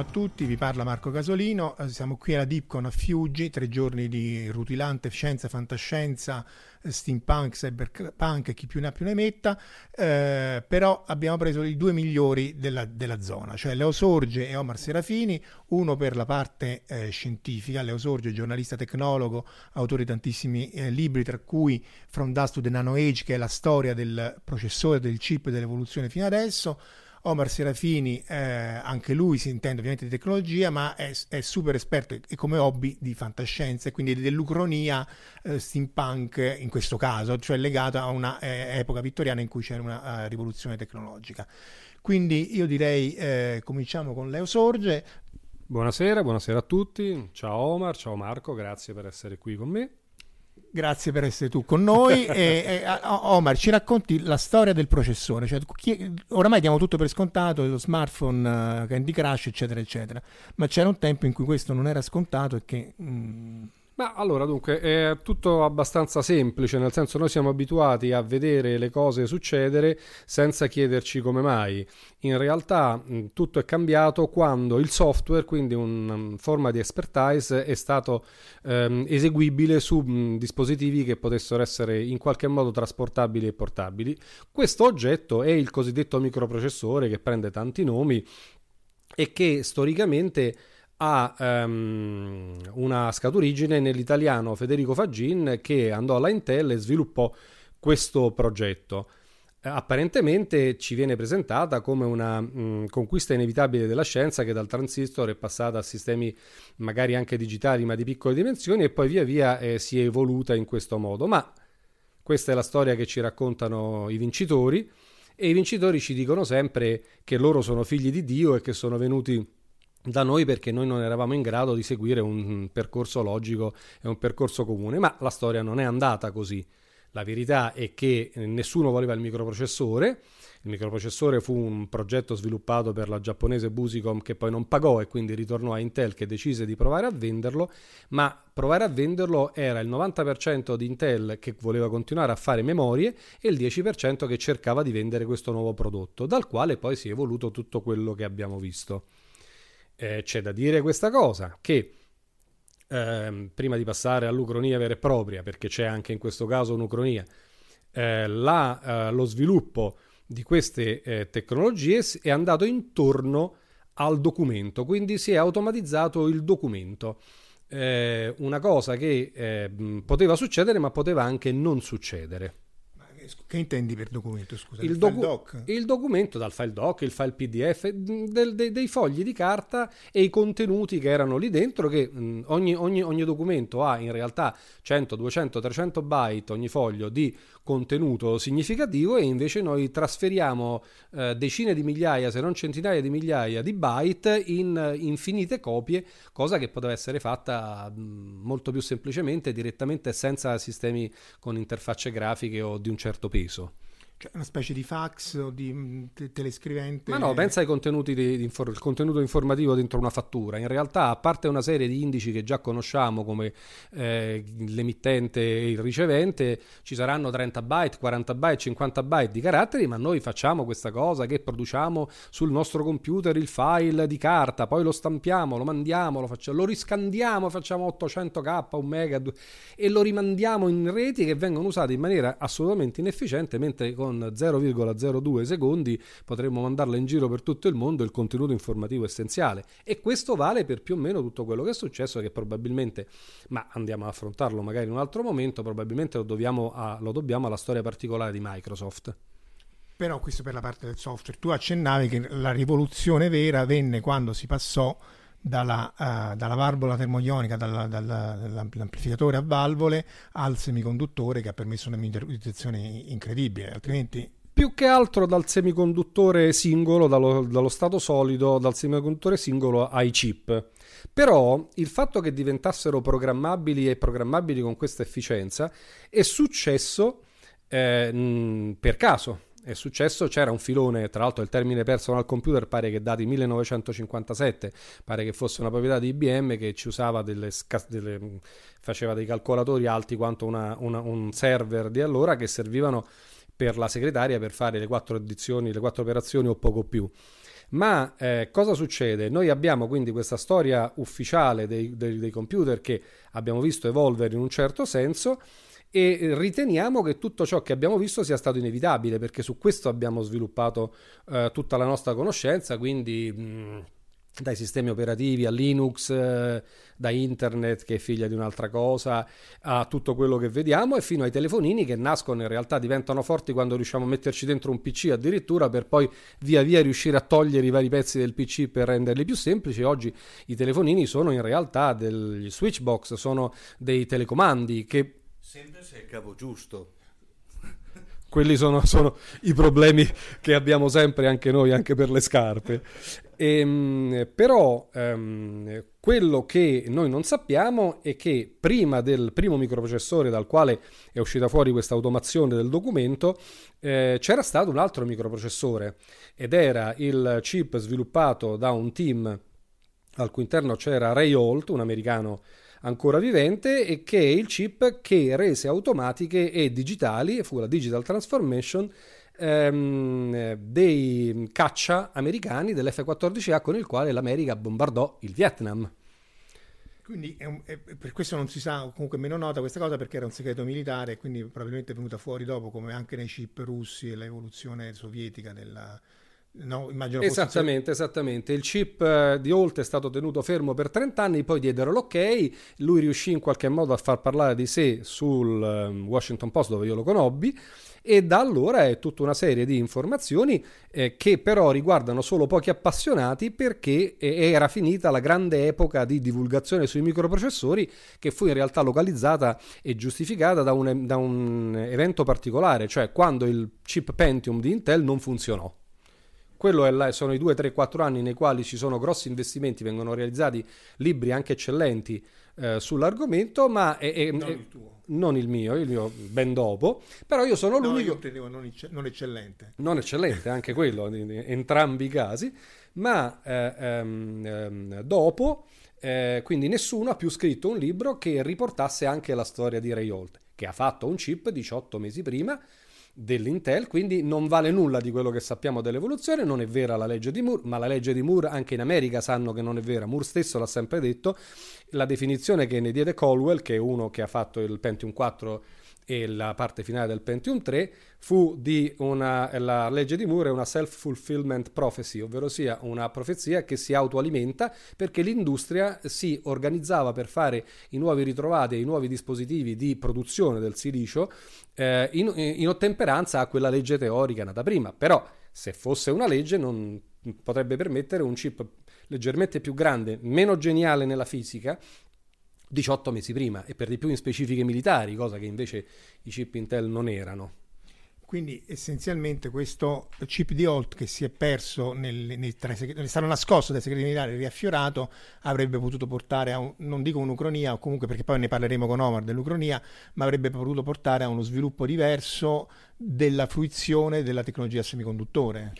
Ciao a tutti, vi parla Marco Casolino, eh, siamo qui alla Dipcon a Fiuggi, tre giorni di rutilante scienza, fantascienza, eh, steampunk, cyberpunk e chi più ne ha più ne metta, eh, però abbiamo preso i due migliori della, della, zona, cioè Leo Sorge e Omar Serafini, uno per la parte eh, scientifica, Leo Sorge giornalista tecnologo, autore di tantissimi eh, libri, tra cui From Dust to the Nano Age, che è la storia del processore, del chip e dell'evoluzione fino adesso, Omar Serafini, eh, anche lui si intende ovviamente di tecnologia, ma è, è super esperto e come hobby di fantascienza e quindi dell'ucronia eh, steampunk in questo caso, cioè legata a una eh, vittoriana in cui c'era una uh, rivoluzione tecnologica. Quindi io direi eh, cominciamo con Leo Sorge. Buonasera, buonasera a tutti. Ciao Omar, ciao Marco, grazie per essere qui con me. Grazie per essere tu con noi. e, e, Omar, ci racconti la storia del processore. Cioè, chi, oramai diamo tutto per scontato, lo smartphone, uh, Candy Crush, eccetera, eccetera. Ma c'era un tempo in cui questo non era scontato e che... Mm, ma allora, dunque, è tutto abbastanza semplice, nel senso noi siamo abituati a vedere le cose succedere senza chiederci come mai. In realtà mh, tutto è cambiato quando il software, quindi una um, forma di expertise, è stato um, eseguibile su mh, dispositivi che potessero essere in qualche modo trasportabili e portabili. Questo oggetto è il cosiddetto microprocessore che prende tanti nomi e che storicamente ha um, una scaturigine nell'italiano Federico Fagin che andò alla Intel e sviluppò questo progetto. Apparentemente ci viene presentata come una mh, conquista inevitabile della scienza che dal transistor è passata a sistemi magari anche digitali ma di piccole dimensioni e poi via via eh, si è evoluta in questo modo. Ma questa è la storia che ci raccontano i vincitori e i vincitori ci dicono sempre che loro sono figli di Dio e che sono venuti da noi perché noi non eravamo in grado di seguire un percorso logico e un percorso comune, ma la storia non è andata così. La verità è che eh, nessuno voleva il microprocessore. Il microprocessore fu un progetto sviluppato per la giapponese Busicom che poi non pagò e quindi ritornò a Intel che decise di provare a venderlo, ma provare a venderlo era il 90% di Intel che voleva continuare a fare memorie e il 10% che cercava di vendere questo nuovo prodotto, dal quale poi si è evoluto tutto quello che abbiamo visto. Eh, c'è da dire questa cosa, che ehm, prima di passare all'ucronia vera e propria, perché c'è anche in questo caso un'ucronia, eh, la, eh, lo sviluppo di queste eh, tecnologie è andato intorno al documento, quindi si è automatizzato il documento. Eh, una cosa che eh, poteva succedere ma poteva anche non succedere. Che intendi per documento? Scusa, il, docu- doc? il documento dal file doc, il file PDF, del, de, dei fogli di carta e i contenuti che erano lì dentro, che mh, ogni, ogni, ogni, documento ha in realtà 100, 200, 300 byte ogni foglio di contenuto significativo e invece noi trasferiamo eh, decine di migliaia, se non centinaia di migliaia di byte in infinite copie, cosa che poteva essere fatta mh, molto più semplicemente, direttamente senza sistemi con interfacce grafiche o di un certo peso. Cioè una specie di fax o di mm, te- telescrivente? Ma no, pensa ai contenuti di, di infor- contenuto informativo dentro una fattura. In realtà, a parte una serie di indici che già conosciamo come eh, l'emittente e il ricevente, ci saranno 30 byte, 40 byte, 50 byte di caratteri, ma noi facciamo questa cosa che produciamo sul nostro computer il file di carta, poi lo stampiamo, lo mandiamo, lo, facciamo, lo riscandiamo, facciamo 800k, un mega e lo rimandiamo in reti che vengono usate in maniera assolutamente inefficiente, mentre con con 0,02 secondi potremmo mandarla in giro per tutto il mondo il contenuto informativo essenziale. E questo vale per più o meno tutto quello che è successo, che probabilmente, ma andiamo ad affrontarlo magari in un altro momento, probabilmente lo a, lo dobbiamo alla storia particolare di Microsoft. Però questo per la parte del software. Tu accennavi che la rivoluzione vera venne quando si passò dalla, uh, dalla valvola termoionica, dalla, dalla, dall'amplificatore a valvole al semiconduttore che ha permesso una miniaturizzazione incredibile, altrimenti più che altro dal semiconduttore singolo, dallo, dallo, stato solido, dal semiconduttore singolo ai chip. Però il fatto che diventassero programmabili e programmabili con questa efficienza è successo eh, per caso è successo, c'era un filone, tra l'altro il termine personal computer pare che dati 1957, pare che fosse una proprietà di IBM che ci usava delle, delle faceva dei calcolatori alti quanto una, una, un server di allora che servivano per la segretaria per fare le quattro edizioni, le quattro operazioni o poco più. Ma eh, cosa succede? Noi abbiamo quindi questa storia ufficiale dei, dei, dei computer che abbiamo visto evolvere in un certo senso e riteniamo che tutto ciò che abbiamo visto sia stato inevitabile perché su questo abbiamo sviluppato eh, tutta la nostra conoscenza, quindi mh, dai sistemi operativi a Linux, eh, da internet che è figlia di un'altra cosa, a tutto quello che vediamo e fino ai telefonini che nascono in realtà diventano forti quando riusciamo a metterci dentro un PC addirittura per poi via via riuscire a togliere i vari pezzi del PC per renderli più semplici. Oggi i telefonini sono in realtà degli switchbox, sono dei telecomandi che Sempre se è il cavo giusto. Quelli sono, sono, i problemi che abbiamo sempre anche noi, anche per le scarpe. E, ehm, però ehm, quello che noi non sappiamo è che prima del primo microprocessore dal quale è uscita fuori questa automazione del documento, eh, c'era stato un altro microprocessore ed era il chip sviluppato da un team al cui interno c'era Ray Holt, un americano ancora vivente e che è il chip che rese automatiche e digitali, fu la Digital Transformation, ehm, dei caccia americani dell'F-14A con il quale l'America bombardò il Vietnam. Quindi è un, è, per questo non si sa, comunque meno nota questa cosa perché era un segreto militare, quindi probabilmente è venuta fuori dopo, come anche nei chip russi e l'evoluzione sovietica della, No, immagino esattamente, fosse... esattamente. Il chip eh, di Holt è stato tenuto fermo per 30 anni, poi diedero l'ok. Lui riuscì in qualche modo a far parlare di sé sul um, Washington Post, dove io lo conobbi e da allora è tutta una serie di informazioni eh, che però riguardano solo pochi appassionati perché eh, era finita la grande epoca di divulgazione sui microprocessori che fu in realtà localizzata e giustificata da un, da un evento particolare, cioè quando il chip Pentium di Intel non funzionò. Quello là, sono i 2, 3, 4 anni nei quali ci sono grossi investimenti, vengono realizzati libri anche eccellenti eh, sull'argomento, ma è, è, non, il tuo. non il mio, il mio ben dopo, però io sono no, l'unico... Io non, non, eccellente. Non eccellente, anche quello, in entrambi i casi, ma eh, ehm, ehm, dopo, eh, quindi nessuno ha più scritto un libro che riportasse anche la storia di Ray Holt, che ha fatto un chip 18 mesi prima, dell'Intel, quindi non vale nulla di quello che sappiamo dell'evoluzione, non è vera la legge di Moore, ma la legge di Moore anche in America sanno che non è vera, Moore stesso l'ha sempre detto, la definizione che ne diede Colwell, che è uno che ha fatto il Pentium 4 e la parte finale del Pentium 3 fu di una, la legge di Moore una self-fulfillment prophecy, ovvero sia una profezia che si autoalimenta perché l'industria si organizzava per fare i nuovi ritrovati e i nuovi dispositivi di produzione del silicio eh, in, in ottemperanza a quella legge teorica nata prima. Però se fosse una legge non potrebbe permettere un chip leggermente più grande, meno geniale nella fisica, 18 mesi prima e per di più in specifiche militari, cosa che invece i chip Intel non erano. Quindi essenzialmente questo chip di Holt che si è perso, nel, nel, tra è stato nascosto dai segreti militari e riaffiorato, avrebbe potuto portare a, un, non dico un'ucronia, o comunque perché poi ne parleremo con Omar dell'ucronia, ma avrebbe potuto portare a uno sviluppo diverso della fruizione della tecnologia semiconduttore.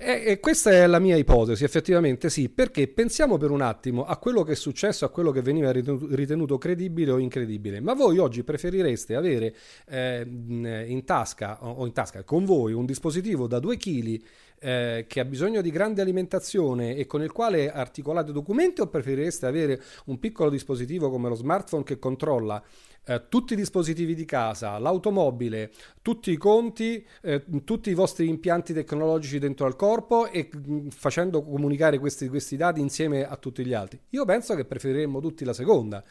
E, e, questa è la mia ipotesi, effettivamente sì, perché pensiamo per un attimo a quello che è successo, a quello che veniva ritenuto, credibile o incredibile. Ma voi oggi preferireste avere eh, in tasca o in tasca con voi un dispositivo da 2 kg eh, che ha bisogno di grande alimentazione e con il quale articolate documenti o preferireste avere un piccolo dispositivo come lo smartphone che controlla eh, tutti i dispositivi di casa, l'automobile, tutti i conti, eh, tutti i vostri impianti tecnologici dentro al corpo e mh, mm, facendo comunicare questi, questi dati insieme a tutti gli altri. Io penso che preferiremmo tutti la seconda.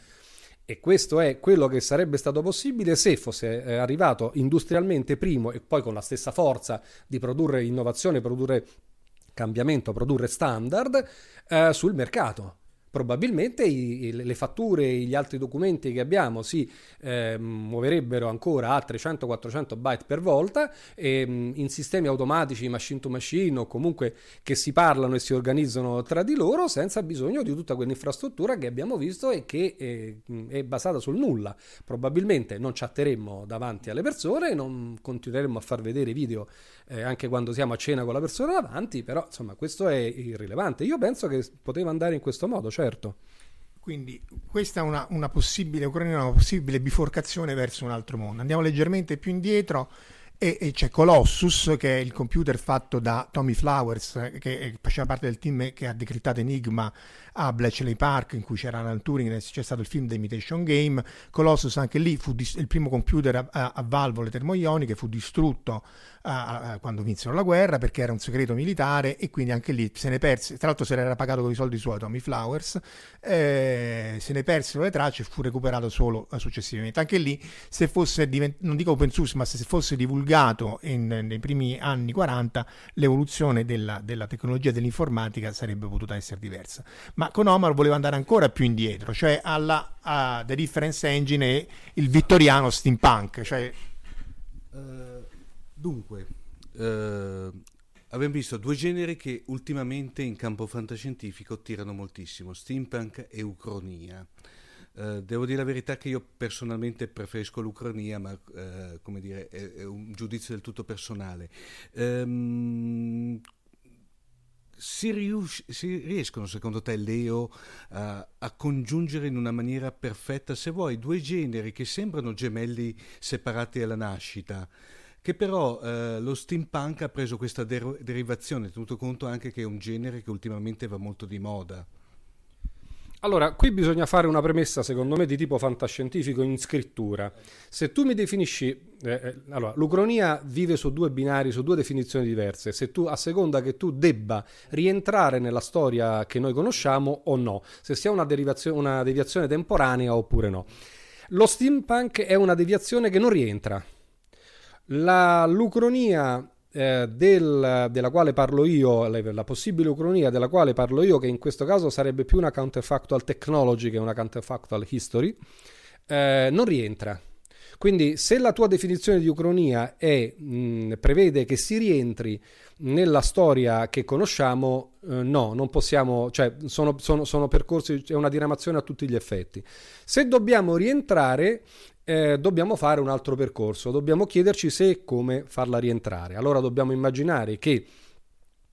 E questo è quello che sarebbe stato possibile se fosse eh, arrivato industrialmente primo e poi con la stessa forza di produrre innovazione, produrre cambiamento, produrre standard eh, sul mercato probabilmente i, le fatture e gli altri documenti che abbiamo si eh, muoverebbero ancora a 300-400 byte per volta e, mm, in sistemi automatici machine to machine o comunque che si parlano e si organizzano tra di loro senza bisogno di tutta quell'infrastruttura che abbiamo visto e che è, eh, è basata sul nulla. Probabilmente non chatteremmo davanti alle persone, non continueremmo a far vedere video eh, anche quando siamo a cena con la persona davanti, però insomma questo è irrilevante. Io penso che poteva andare in questo modo, certo. Quindi questa è una, una possibile, una possibile biforcazione verso un altro mondo. Andiamo leggermente più indietro e, e, c'è Colossus che è il computer fatto da Tommy Flowers che faceva parte del team che ha decrittato Enigma a Bletchley Park in cui c'era Alan Turing c'è stato il film The Imitation Game Colossus anche lì fu dis- il primo computer a, a, a valvole termoioniche fu distrutto a, quando vinsero la guerra perché era un segreto militare e quindi anche lì se ne perse, tra l'altro se l'era pagato con i soldi suoi Tommy Flowers, eh, se ne persero le tracce e fu recuperato solo eh, successivamente. Anche lì se fosse, divent- non dico open source, ma se fosse divulgato in, nei primi anni 40, l'evoluzione della, della tecnologia dell'informatica sarebbe potuta essere diversa. Ma con Omar voleva andare ancora più indietro, cioè alla The Difference Engine e il vittoriano steampunk, cioè... Uh Dunque, eh, abbiamo visto due generi che ultimamente in campo fantascientifico tirano moltissimo, steampunk e ucronia. Uh, devo dire la verità che io personalmente preferisco l'Ucronia, ma uh, come dire, è, è, un giudizio del tutto personale. Um, si, rius- si, riescono secondo te, Leo, uh, a congiungere in una maniera perfetta, se vuoi, due generi che sembrano gemelli separati alla nascita? che però eh, lo steampunk ha preso questa der- derivazione, tenuto conto anche che è un genere che ultimamente va molto di moda. Allora, qui bisogna fare una premessa, secondo me, di tipo fantascientifico in scrittura. Se tu mi definisci, eh, eh, allora, l'ucronia vive su due binari, su due definizioni diverse. Se tu, a seconda che tu debba rientrare nella storia che noi conosciamo o no, se sia una, una deviazione temporanea oppure no. Lo steampunk è una deviazione che non rientra. La, l'ucronia eh, del, della quale parlo io, la, possibile ucronia della quale parlo io, che in questo caso sarebbe più una counterfactual technology che una counterfactual history, eh, non rientra. Quindi se la tua definizione di ucronia è, mh, prevede che si rientri nella storia che conosciamo, eh, no, non possiamo, cioè sono, sono, sono percorsi, è una diramazione a tutti gli effetti. Se dobbiamo rientrare, eh, dobbiamo fare un altro percorso, dobbiamo chiederci se e come farla rientrare. Allora dobbiamo immaginare che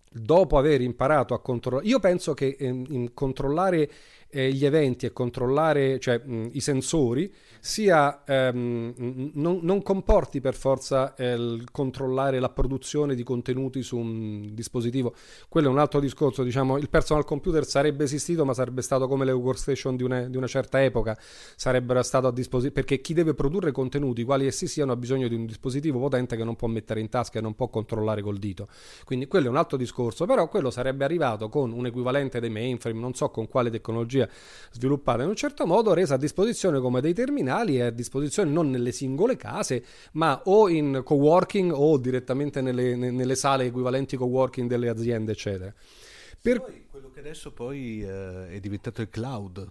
dopo aver imparato a controllare, io penso che eh, controllare eh, gli eventi e controllare cioè, mh, i sensori sia, ehm, non, non, comporti per forza eh, controllare la produzione di contenuti su un dispositivo. Quello è un altro discorso, diciamo, il personal computer sarebbe esistito ma sarebbe stato come le workstation di una, di una certa epoca, sarebbero stato a disposizione, perché chi deve produrre contenuti, quali essi siano, ha bisogno di un dispositivo potente che non può mettere in tasca e non può controllare col dito. Quindi quello è un altro discorso, però quello sarebbe arrivato con un equivalente dei mainframe, non so con quale tecnologia sviluppata in un certo modo, resa a disposizione come dei terminali è a disposizione non nelle singole case, ma o in co-working o direttamente nelle, nelle sale equivalenti co-working delle aziende, eccetera. Per... Poi, quello che adesso poi eh, è diventato il cloud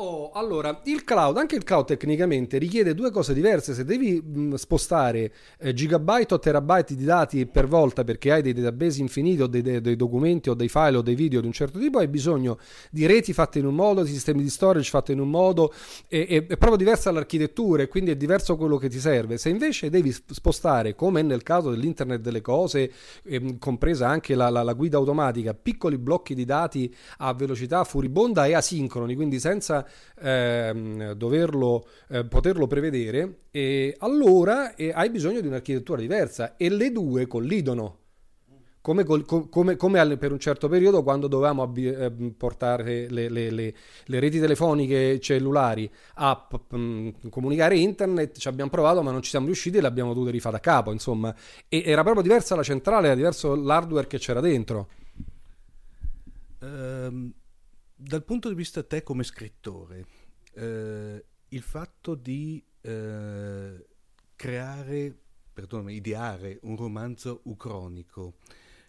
Oh, allora, il cloud, anche il cloud tecnicamente richiede due cose diverse. Se devi mh, spostare eh, gigabyte o terabyte di dati per volta perché hai dei database infiniti o dei, dei, dei, documenti o dei file o dei video di un certo tipo, hai bisogno di reti fatte in un modo, di sistemi di storage fatti in un modo, e, e, è proprio diversa l'architettura e quindi è diverso quello che ti serve. Se invece devi spostare, come nel caso dell'internet delle cose, eh, compresa anche la, la, la guida automatica, piccoli blocchi di dati a velocità furibonda e asincroni, quindi senza ehm, doverlo, eh, poterlo prevedere, e allora eh, hai bisogno di un'architettura diversa e le due collidono. Come, come, come, per un certo periodo quando dovevamo abbi- eh, portare le, le, le, le, reti telefoniche cellulari a p- p- comunicare internet, ci abbiamo provato ma non ci siamo riusciti e le abbiamo dovute rifare a capo, insomma. E era proprio diversa la centrale, era diverso l'hardware che c'era dentro. Um, dal punto di vista te come scrittore, eh, il fatto di eh, creare, perdonami, ideare un romanzo ucronico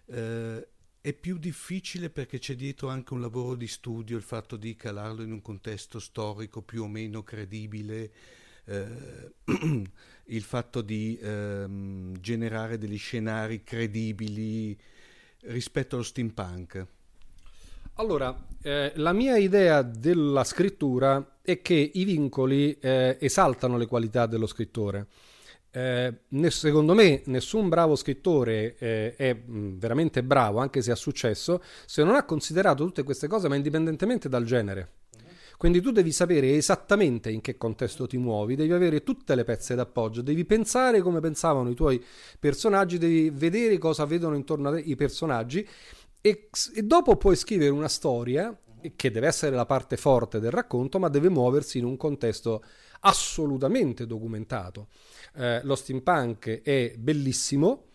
eh, è più difficile perché c'è dietro anche un lavoro di studio, il fatto di calarlo in un contesto storico più o meno credibile, eh, il fatto di ehm, generare degli scenari credibili rispetto allo steampunk. Allora, eh, la mia idea della scrittura è che i vincoli eh, esaltano le qualità dello scrittore. Eh, secondo me nessun bravo scrittore eh, è mh, veramente bravo, anche se ha successo, se non ha considerato tutte queste cose, ma indipendentemente dal genere. Quindi tu devi sapere esattamente in che contesto ti muovi, devi avere tutte le pezze d'appoggio, devi pensare come pensavano i tuoi personaggi, devi vedere cosa vedono intorno a te i personaggi e, e dopo puoi scrivere una storia che deve essere la parte forte del racconto, ma deve muoversi in un contesto assolutamente documentato. Eh, lo steampunk è bellissimo.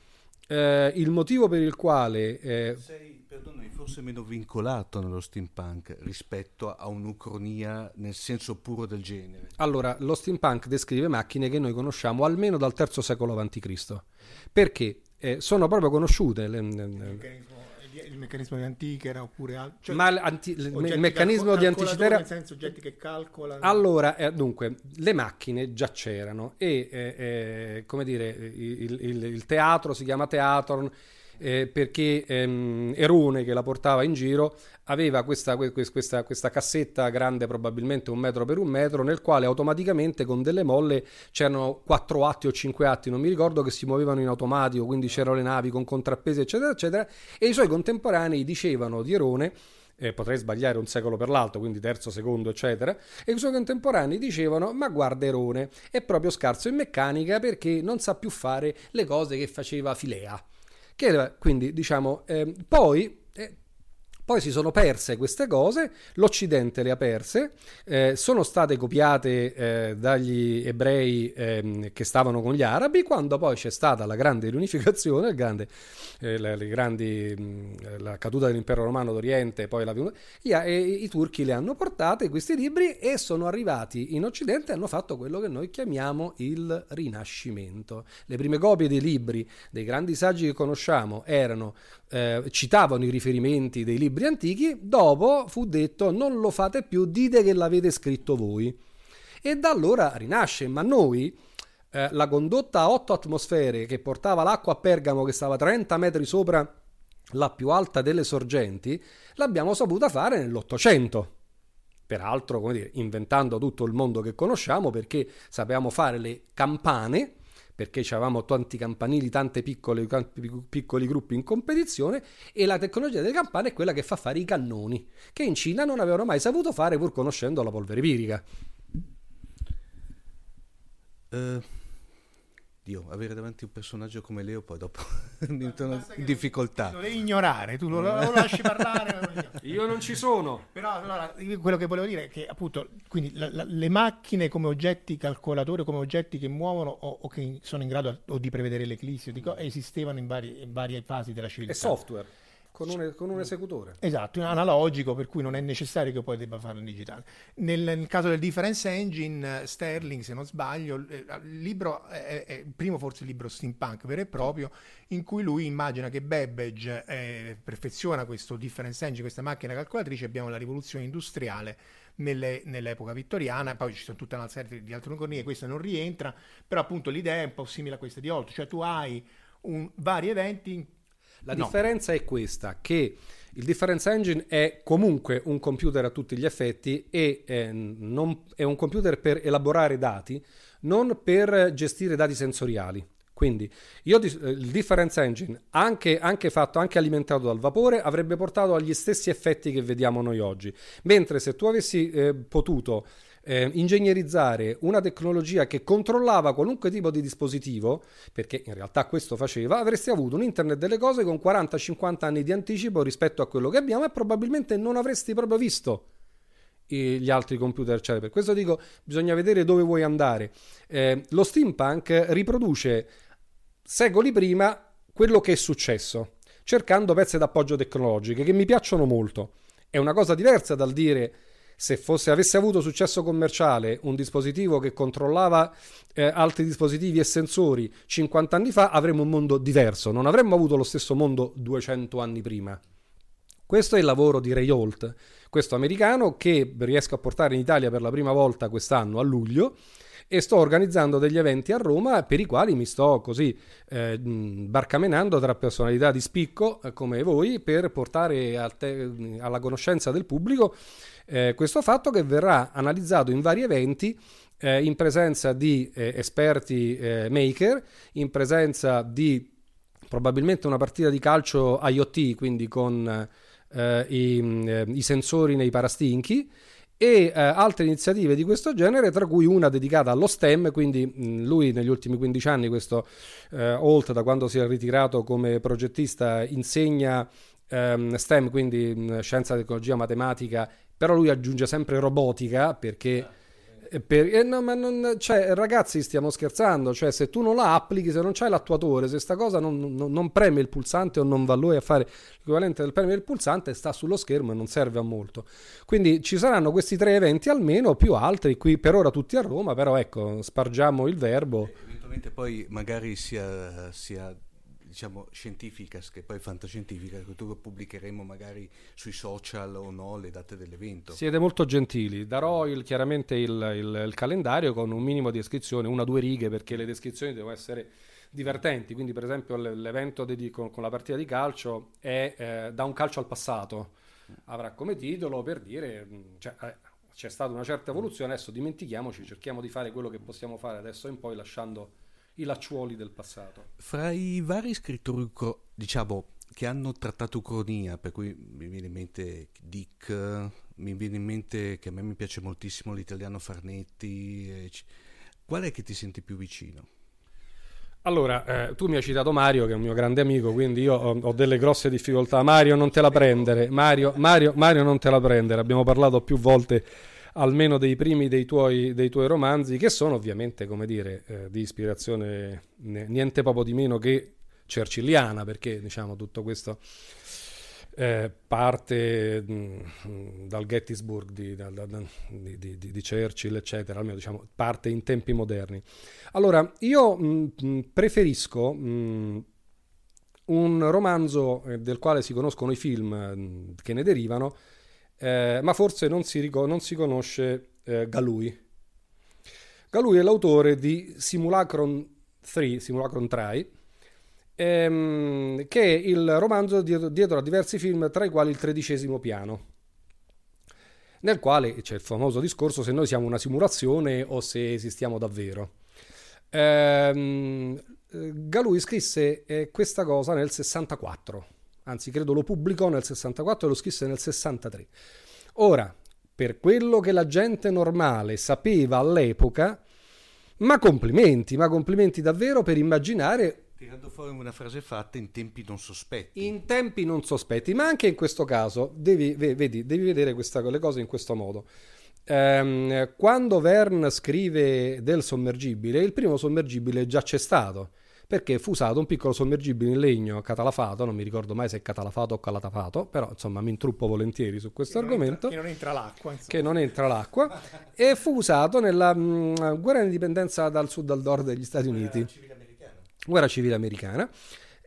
Eh, il motivo per il quale eh, sei, perdonami, forse meno vincolato nello steampunk rispetto a un'ucronia nel senso puro del genere. Allora, lo steampunk descrive macchine che noi conosciamo almeno dal III secolo a.C. Perché eh, sono proprio conosciute le, le, il meccanismo di antichera oppure altro. Cioè, Ma anti, il, meccanismo di antichera... Nel senso oggetti che calcolano... Allora, eh, dunque, le macchine già c'erano e, eh, eh, come dire, il, il, il, teatro si chiama teatron eh, perché ehm, Erone che la portava in giro aveva questa, questa, questa, cassetta grande probabilmente un metro per un metro nel quale automaticamente con delle molle c'erano quattro atti o cinque atti non mi ricordo che si muovevano in automatico quindi c'erano le navi con contrappesi eccetera eccetera e i suoi contemporanei dicevano di Erone eh, potrei sbagliare un secolo per l'altro, quindi terzo, secondo, eccetera, e i suoi contemporanei dicevano, ma guarda Erone, è proprio scarso in meccanica perché non sa più fare le cose che faceva Filea. Che, quindi, diciamo, eh, poi, Poi si sono perse queste cose, l'Occidente le ha perse, eh, sono state copiate eh, dagli ebrei eh, che stavano con gli arabi, quando poi c'è stata la grande riunificazione, grande, eh, le grandi, mh, la caduta dell'impero romano d'Oriente, poi la, e, i turchi le hanno portate questi libri e sono arrivati in Occidente e hanno fatto quello che noi chiamiamo il Rinascimento. Le prime copie dei libri, dei grandi saggi che conosciamo, erano eh, citavano i riferimenti dei libri antichi, dopo fu detto non lo fate più, dite che l'avete scritto voi. E da allora rinasce, ma noi eh, la condotta a 8 atmosfere che portava l'acqua a Pergamo che stava 30 metri sopra la più alta delle sorgenti, l'abbiamo saputa fare nell'Ottocento. Peraltro, come dire, inventando tutto il mondo che conosciamo perché sapevamo fare le campane perché avevamo tanti campanili, tanti piccoli, piccoli gruppi in competizione e la tecnologia delle campane è quella che fa fare i cannoni, che in Cina non avevano mai saputo fare pur conoscendo la polvere pirica. Uh, Dio, avere davanti un personaggio come Leo poi dopo mi in difficoltà. Lo devi ignorare, tu lo, lo lasci parlare. Io non ci sono. Però allora, quello che volevo dire è che appunto quindi, la, la, le macchine come oggetti calcolatori, come oggetti che muovono o, o che sono in grado o di prevedere l'eclissi, dico, esistevano in, vari, in varie fasi della civiltà. È software. Con un, con un, esecutore. Esatto, analogico, per cui non è necessario che poi debba farlo in digitale. Nel, nel caso del Difference Engine, eh, Sterling, se non sbaglio, eh, il libro è, è, il primo forse il libro steampunk vero e proprio, in cui lui immagina che Babbage eh, perfeziona questo Difference Engine, questa macchina calcolatrice, abbiamo la rivoluzione industriale nelle, nell'epoca vittoriana, poi ci sono tutta una serie di altre economie, questa non rientra, però appunto l'idea è un po' simile a questa di Holt, cioè tu hai un, vari eventi la no. differenza è questa, che il Difference Engine è comunque un computer a tutti gli effetti e eh, non, è un computer per elaborare dati, non per gestire dati sensoriali. Quindi io, eh, il Difference Engine, anche, anche, fatto, anche alimentato dal vapore, avrebbe portato agli stessi effetti che vediamo noi oggi. Mentre se tu avessi eh, potuto eh, ingegnerizzare una tecnologia che controllava qualunque tipo di dispositivo, perché in realtà questo faceva, avresti avuto un internet delle cose con 40-50 anni di anticipo rispetto a quello che abbiamo e probabilmente non avresti proprio visto gli altri computer eccetera. Per questo dico bisogna vedere dove vuoi andare. Eh, lo steampunk riproduce secoli prima quello che è successo, cercando pezzi d'appoggio tecnologiche che mi piacciono molto. È una cosa diversa dal dire se fosse, avesse avuto successo commerciale un dispositivo che controllava eh, altri dispositivi e sensori 50 anni fa, avremmo un mondo diverso, non avremmo avuto lo stesso mondo 200 anni prima. Questo è il lavoro di Ray Holt, questo americano che riesco a portare in Italia per la prima volta quest'anno a luglio e sto organizzando degli eventi a Roma per i quali mi sto così eh, barcamenando tra personalità di spicco eh, come voi per portare te- alla conoscenza del pubblico eh, questo fatto che verrà analizzato in vari eventi eh, in presenza di eh, esperti maker, in presenza di probabilmente una partita di calcio IoT, quindi con i, i, sensori nei parastinchi e altre iniziative di questo genere, tra cui una dedicata allo STEM, quindi mh, lui negli ultimi 15 anni, questo Holt da quando si è ritirato come progettista, insegna ehm, STEM, quindi mh, scienza, tecnologia, matematica però lui aggiunge sempre robotica perché... Eh, per, eh, no, ma non, cioè, ragazzi, stiamo scherzando. Cioè, se tu non la applichi, se non c'hai l'attuatore, se sta cosa non, non, non preme il pulsante o non va lui a fare l'equivalente del premere il pulsante, sta sullo schermo e non serve a molto. Quindi ci saranno questi tre eventi almeno, più altri, qui per ora tutti a Roma, però ecco, spargiamo il verbo. eventualmente poi magari sia, sia diciamo scientifica che poi fantascientifica che tu pubblicheremo magari sui social o no le date dell'evento. Siete molto gentili. Darò il, chiaramente il, il, il, calendario con un minimo di descrizione una o due righe perché le descrizioni devono essere divertenti. Quindi per esempio l'evento di, con, con, la partita di calcio è eh, da un calcio al passato. Avrà come titolo per dire mm, cioè, eh, c'è stata una certa evoluzione adesso dimentichiamoci cerchiamo di fare quello che possiamo fare adesso in poi lasciando i lacciuoli del passato. Fra i vari scrittori, diciamo, che hanno trattato Ucronia, per cui mi viene in mente Dick, mi viene in mente che a me mi piace moltissimo l'italiano Farnetti, qual è che ti senti più vicino? Allora, eh, tu mi hai citato Mario, che è un mio grande amico, quindi io ho, ho delle grosse difficoltà. Mario, non te la prendere. Mario, Mario, Mario, non te la prendere. Abbiamo parlato più volte almeno dei primi dei tuoi, dei tuoi romanzi, che sono ovviamente, come dire, eh, di ispirazione niente poco di meno che cercilliana, perché diciamo tutto questo eh, parte mh, dal Gettysburg di, da, da, di, di, di, Churchill, eccetera, almeno diciamo parte in tempi moderni. Allora, io mh, preferisco mh, un romanzo eh, del quale si conoscono i film che ne derivano, eh, ma forse non si, ric- non si conosce eh, Galui. Galui è l'autore di Simulacron 3, Simulacron 3 ehm, che è il romanzo dietro, dietro, a diversi film, tra i quali il tredicesimo piano, nel quale c'è il famoso discorso se noi siamo una simulazione o se esistiamo davvero. Ehm, Galui scrisse eh, questa cosa nel 64, anzi credo lo pubblicò nel 64 e lo scrisse nel 63. Ora, per quello che la gente normale sapeva all'epoca, ma complimenti, ma complimenti davvero per immaginare Tirando fuori una frase fatta in tempi non sospetti. In tempi non sospetti, ma anche in questo caso devi, vedi, devi vedere questa, le cose in questo modo. Ehm, quando Verne scrive del sommergibile, il primo sommergibile già c'è stato perché fu usato un piccolo sommergibile in legno catalafato, non mi ricordo mai se è catalafato o calatafato, però insomma mi intruppo volentieri su questo che argomento. Non entra, che non entra l'acqua. Insomma. Che non entra l'acqua. e fu usato nella mh, guerra di indipendenza dal sud al nord degli Stati Uniti guerra civile americana.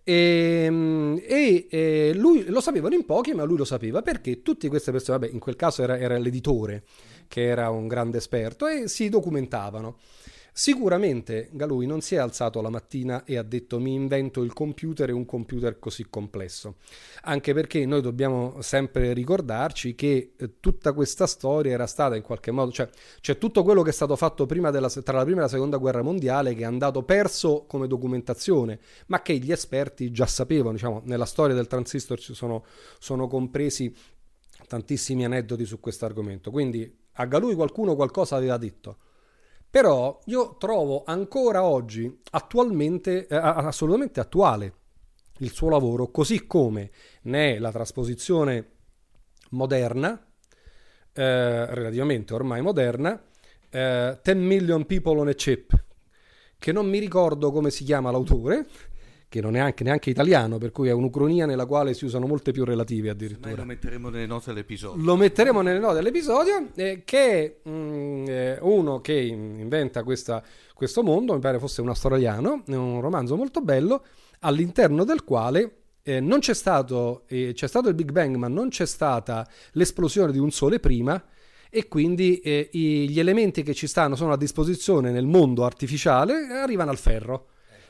Ehm, e, e, e, lui lo sapevano in pochi, ma lui lo sapeva perché tutte queste persone, vabbè, in quel caso era, era l'editore che era un grande esperto e si documentavano. Sicuramente Galui non si è alzato la mattina e ha detto mi invento il computer e un computer così complesso, anche perché noi dobbiamo sempre ricordarci che eh, tutta questa storia era stata in qualche modo, cioè c'è tutto quello che è stato fatto della, tra la prima e la seconda guerra mondiale che è andato perso come documentazione, ma che gli esperti già sapevano, diciamo, nella storia del transistor ci sono, sono compresi tantissimi aneddoti su questo argomento, quindi a Galui qualcuno qualcosa aveva detto. Però io trovo ancora oggi attualmente, eh, assolutamente attuale il suo lavoro, così come ne è la trasposizione moderna, eh, relativamente ormai moderna, eh, 10 Million People on a Chip, che non mi ricordo come si chiama l'autore, che non è anche, neanche italiano, per cui è un'ucronia nella quale si usano molte più relative addirittura. lo metteremo nelle note dell'episodio. Lo metteremo nelle note dell'episodio, eh, che è mm, eh, uno che inventa questa, questo mondo, mi pare fosse un australiano, è un romanzo molto bello, all'interno del quale eh, non c'è stato, eh, c'è stato il Big Bang, ma non c'è stata l'esplosione di un sole prima, e quindi eh, gli elementi che ci stanno sono a disposizione nel mondo artificiale arrivano al ferro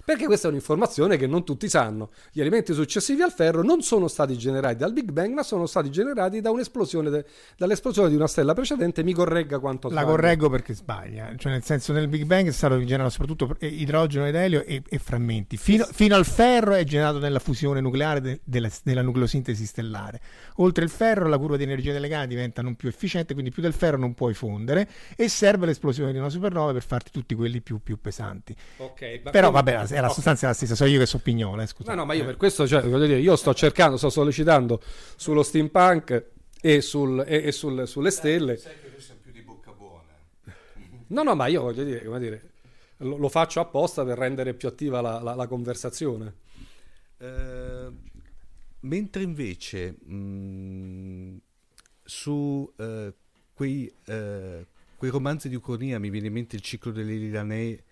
perché questa è un'informazione che non tutti sanno. Gli elementi successivi al ferro non sono stati generati dal Big Bang, ma sono stati generati da un'esplosione de- dall'esplosione di una stella precedente. Mi corregga quanto La correggo perché sbaglia, cioè nel senso nel Big Bang è stato generato soprattutto idrogeno ed elio e, e frammenti. Fino, fino, al ferro è generato nella fusione nucleare de- della, della nucleosintesi stellare. Oltre il ferro la curva di energia delegata diventa non più efficiente, quindi più del ferro non puoi fondere e serve l'esplosione di una supernova per farti tutti quelli più, più pesanti. Okay, Però vabbè, è la sostanza è la stessa, so io che so pignone, eh, No, no, ma io per questo, cioè, voglio dire, io sto cercando, sto sollecitando sullo steampunk e, sul, e, e sul, sulle stelle. Sai che siamo più di bocca buona. No, no, ma io voglio dire, come dire lo, lo faccio apposta per rendere più attiva la, la, la conversazione. Uh, mentre invece mh, mm, su uh, quei, uh, quei romanzi di Ucronia mi viene in mente il ciclo delle Lilanee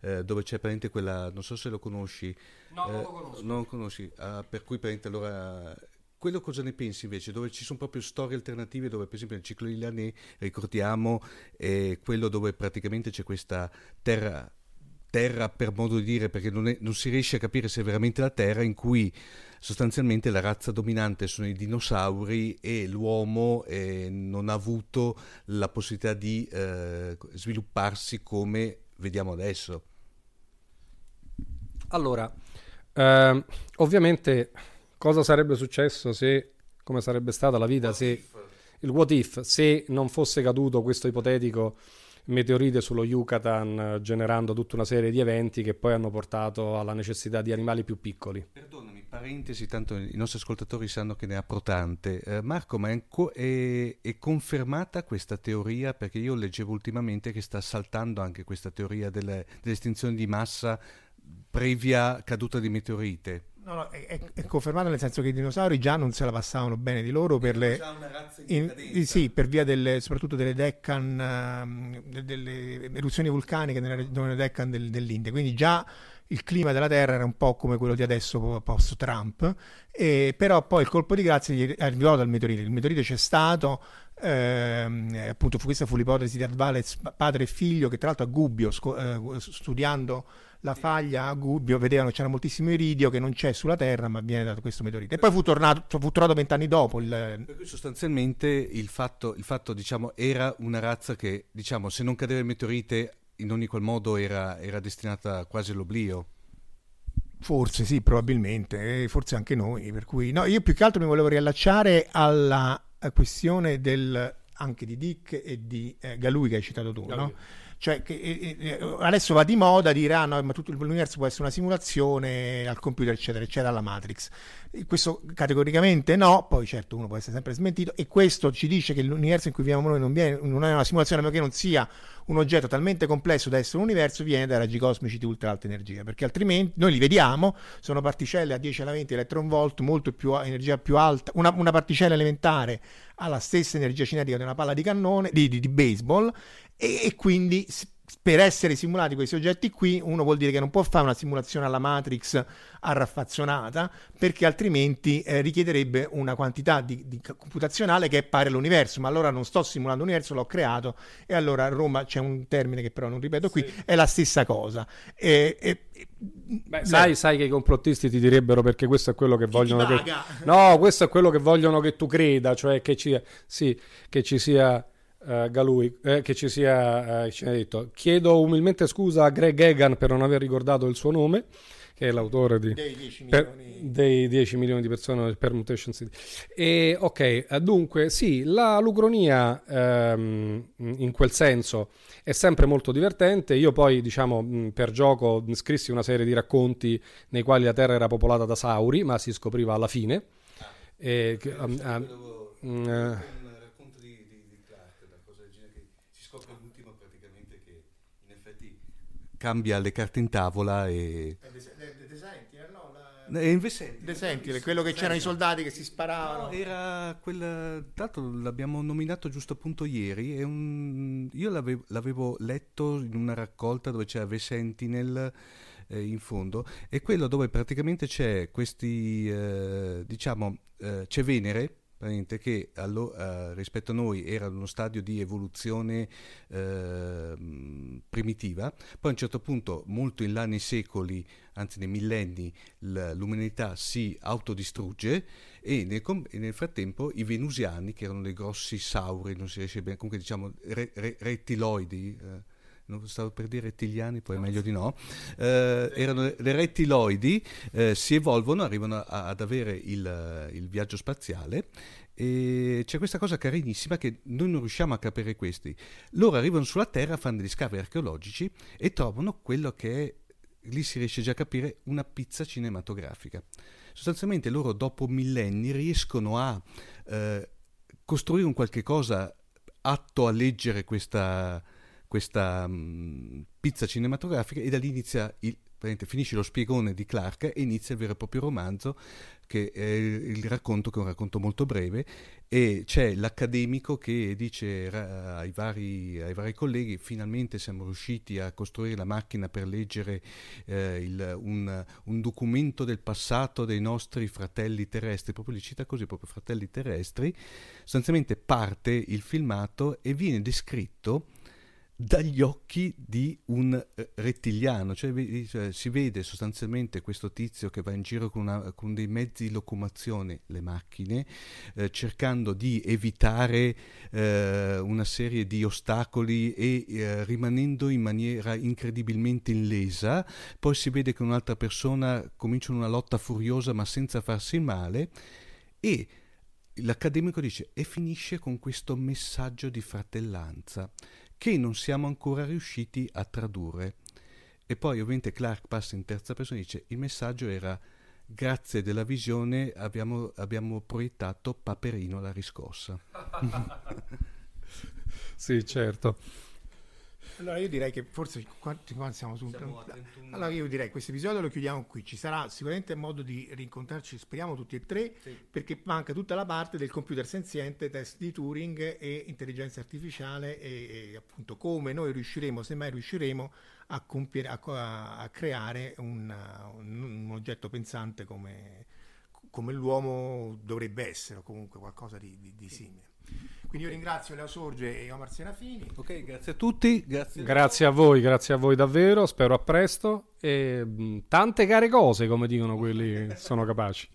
eh, dove c'è praticamente quella, non so se lo conosci. No, eh, non lo conosco. Non lo conosci, ah, per cui praticamente allora... Quello cosa ne pensi invece? Dove ci sono proprio storie alternative, dove per esempio nel ciclo di Lanè ricordiamo è quello dove praticamente c'è questa terra, terra per modo di dire, perché non, è, non, si riesce a capire se è veramente la terra, in cui sostanzialmente la razza dominante sono i dinosauri e l'uomo eh, non ha avuto la possibilità di eh, svilupparsi come vediamo adesso. Allora, ehm, ovviamente cosa sarebbe successo se, come sarebbe stata la vita se il what if, se non fosse caduto questo ipotetico meteorite sullo Yucatan generando tutta una serie di eventi che poi hanno portato alla necessità di animali più piccoli. Perdonami, parentesi, tanto i nostri ascoltatori sanno che ne apro tante. Eh, Marco, ma è, è, è, confermata questa teoria? Perché io leggevo ultimamente che sta saltando anche questa teoria delle, dell'estinzione di massa previa caduta di meteorite. No, no, è, è, confermato nel senso che i dinosauri già non se la passavano bene di loro per le, in, sì, per via delle, soprattutto delle Deccan, uh, delle eruzioni vulcaniche nella regione Deccan del, dell'India. Quindi già il clima della Terra era un po' come quello di adesso post Trump, e, però poi il colpo di grazia gli è arrivato dal meteorite. Il meteorite c'è stato, ehm, appunto questa fu l'ipotesi di Advalez, padre e figlio, che tra l'altro a Gubbio, sco- eh, studiando la faglia a Gubbio, vedevano c'era moltissimo iridio che non c'è sulla Terra, ma viene da questo meteorite. E poi fu, tornato, fu trovato vent'anni dopo. Il... Per cui sostanzialmente il fatto, il fatto diciamo, era una razza che, diciamo, se non cadeva il meteorite, in ogni qual modo era, era destinata quasi all'oblio. Forse sì, probabilmente, forse anche noi. Per cui, no, io più che altro mi volevo riallacciare alla questione del, anche di Dick e di eh, Galui che hai citato tu. No? Cioè, adesso va di moda dire, ah no, ma tutto l'universo può essere una simulazione al computer, eccetera, eccetera, alla Matrix. Questo categoricamente no, poi certo uno può essere sempre smentito, e questo ci dice che l'universo in cui viviamo noi non, viene, non è una simulazione, ma che non sia un oggetto talmente complesso da essere un universo, viene dai raggi cosmici di ultra alta energia, perché altrimenti noi li vediamo, sono particelle a 10 alla 20 electron volt, molto più energia più alta, una, una particella elementare ha la stessa energia cinetica di una palla di cannone, di, di, di baseball, e, e quindi per essere simulati questi oggetti qui, uno vuol dire che non può fare una simulazione alla Matrix arraffazzonata, perché altrimenti eh, richiederebbe una quantità di, di, computazionale che è pari all'universo. Ma allora non sto simulando l'universo, l'ho creato. E allora a Roma c'è un termine che però non ripeto qui, sì. è la stessa cosa. E, e, Beh, sai, sai, che i complottisti ti direbbero perché questo è quello che vogliono che... No, questo è quello che vogliono che tu creda, cioè che ci, sì, che ci sia uh, Galui, eh, che ci sia, uh, ci ha detto, chiedo umilmente scusa a Greg Egan per non aver ricordato il suo nome, che è l'autore di, dei, 10 per, dei 10 milioni di persone del Permutation City. E ok, eh, dunque sì, la lucronia ehm, in quel senso è sempre molto divertente. Io poi, diciamo, per gioco scrissi una serie di racconti nei quali la Terra era popolata da sauri, ma si scopriva alla fine. Ah, e, um, cambia le carte in tavola e... E invece, De Sentinel, quello che c'erano i soldati che si sparavano. No, era quel. Tanto l'abbiamo nominato giusto appunto ieri. Un, io l'avevo, l'avevo, letto in una raccolta dove c'era The Sentinel eh, in fondo. È quello dove praticamente c'è questi. Eh, diciamo, eh, c'è Venere che allo, uh, rispetto a noi era uno stadio di evoluzione uh, primitiva, poi a un certo punto, molto in là nei secoli, anzi nei millenni, l'umanità si autodistrugge e nel, e nel, frattempo i venusiani, che erano dei grossi sauri, non si riesce bene, comunque diciamo re, re, rettiloidi, uh, non stavo per dire rettiliani, poi è meglio di no, eh, erano le rettiloidi, eh, si evolvono, arrivano a, ad avere il, il, viaggio spaziale e c'è questa cosa carinissima che noi non riusciamo a capire questi. Loro arrivano sulla Terra, fanno degli scavi archeologici e trovano quello che è, lì si riesce già a capire, una pizza cinematografica. Sostanzialmente loro dopo millenni riescono a eh, costruire un qualche cosa atto a leggere questa questa um, pizza cinematografica e da lì inizia il, finisce lo spiegone di Clark e inizia il vero e proprio romanzo che è il racconto che è un racconto molto breve e c'è l'accademico che dice ai vari, ai vari colleghi finalmente siamo riusciti a costruire la macchina per leggere eh, il, un, un, documento del passato dei nostri fratelli terrestri. Proprio li cita così proprio fratelli terrestri. Sostanzialmente parte il filmato e viene descritto dagli occhi di un eh, rettiliano, cioè, cioè, si vede sostanzialmente questo tizio che va in giro con, una, con dei mezzi di locomozione, le macchine, eh, cercando di evitare eh, una serie di ostacoli e eh, rimanendo in maniera incredibilmente illesa, poi si vede che un'altra persona comincia una lotta furiosa ma senza farsi male e l'accademico dice e finisce con questo messaggio di fratellanza che non siamo ancora riusciti a tradurre. E poi ovviamente Clark passa in terza persona e dice il messaggio era grazie della visione abbiamo, abbiamo proiettato Paperino la riscossa. sì, certo. Allora io direi che forse quanti, quanti siamo su... Siamo allora io direi che questo episodio lo chiudiamo qui, ci sarà sicuramente modo di rincontrarci, speriamo tutti e tre, sì. perché manca tutta la parte del computer senziente, test di Turing e intelligenza artificiale e, e appunto come noi riusciremo, se mai riusciremo, a, compiere, a, a creare un, un, un, oggetto pensante come, come, l'uomo dovrebbe essere, o comunque qualcosa di, di, di simile. Quindi io ringrazio Leo Sorge e Omar Serafini. Ok, grazie a tutti. Grazie, grazie a voi, grazie a voi davvero. Spero a presto. E mh, tante care cose, come dicono quelli che sono capaci.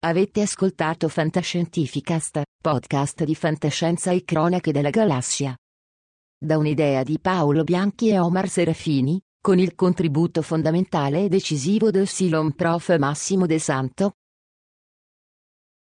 Avete ascoltato Fantascientificast, podcast di fantascienza e cronache della galassia. Da un'idea di Paolo Bianchi e Omar Serafini, con il contributo fondamentale e decisivo del Silon Prof. Massimo De Santo,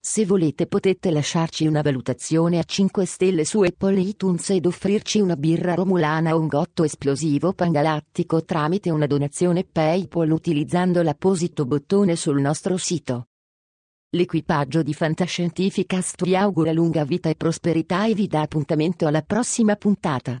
Se volete potete lasciarci una valutazione a 5 stelle su Apple iTunes ed offrirci una birra romulana o un gotto esplosivo pangalattico tramite una donazione PayPal utilizzando l'apposito bottone sul nostro sito. L'equipaggio di Fantascientificast vi augura lunga vita e prosperità e vi dà appuntamento alla prossima puntata.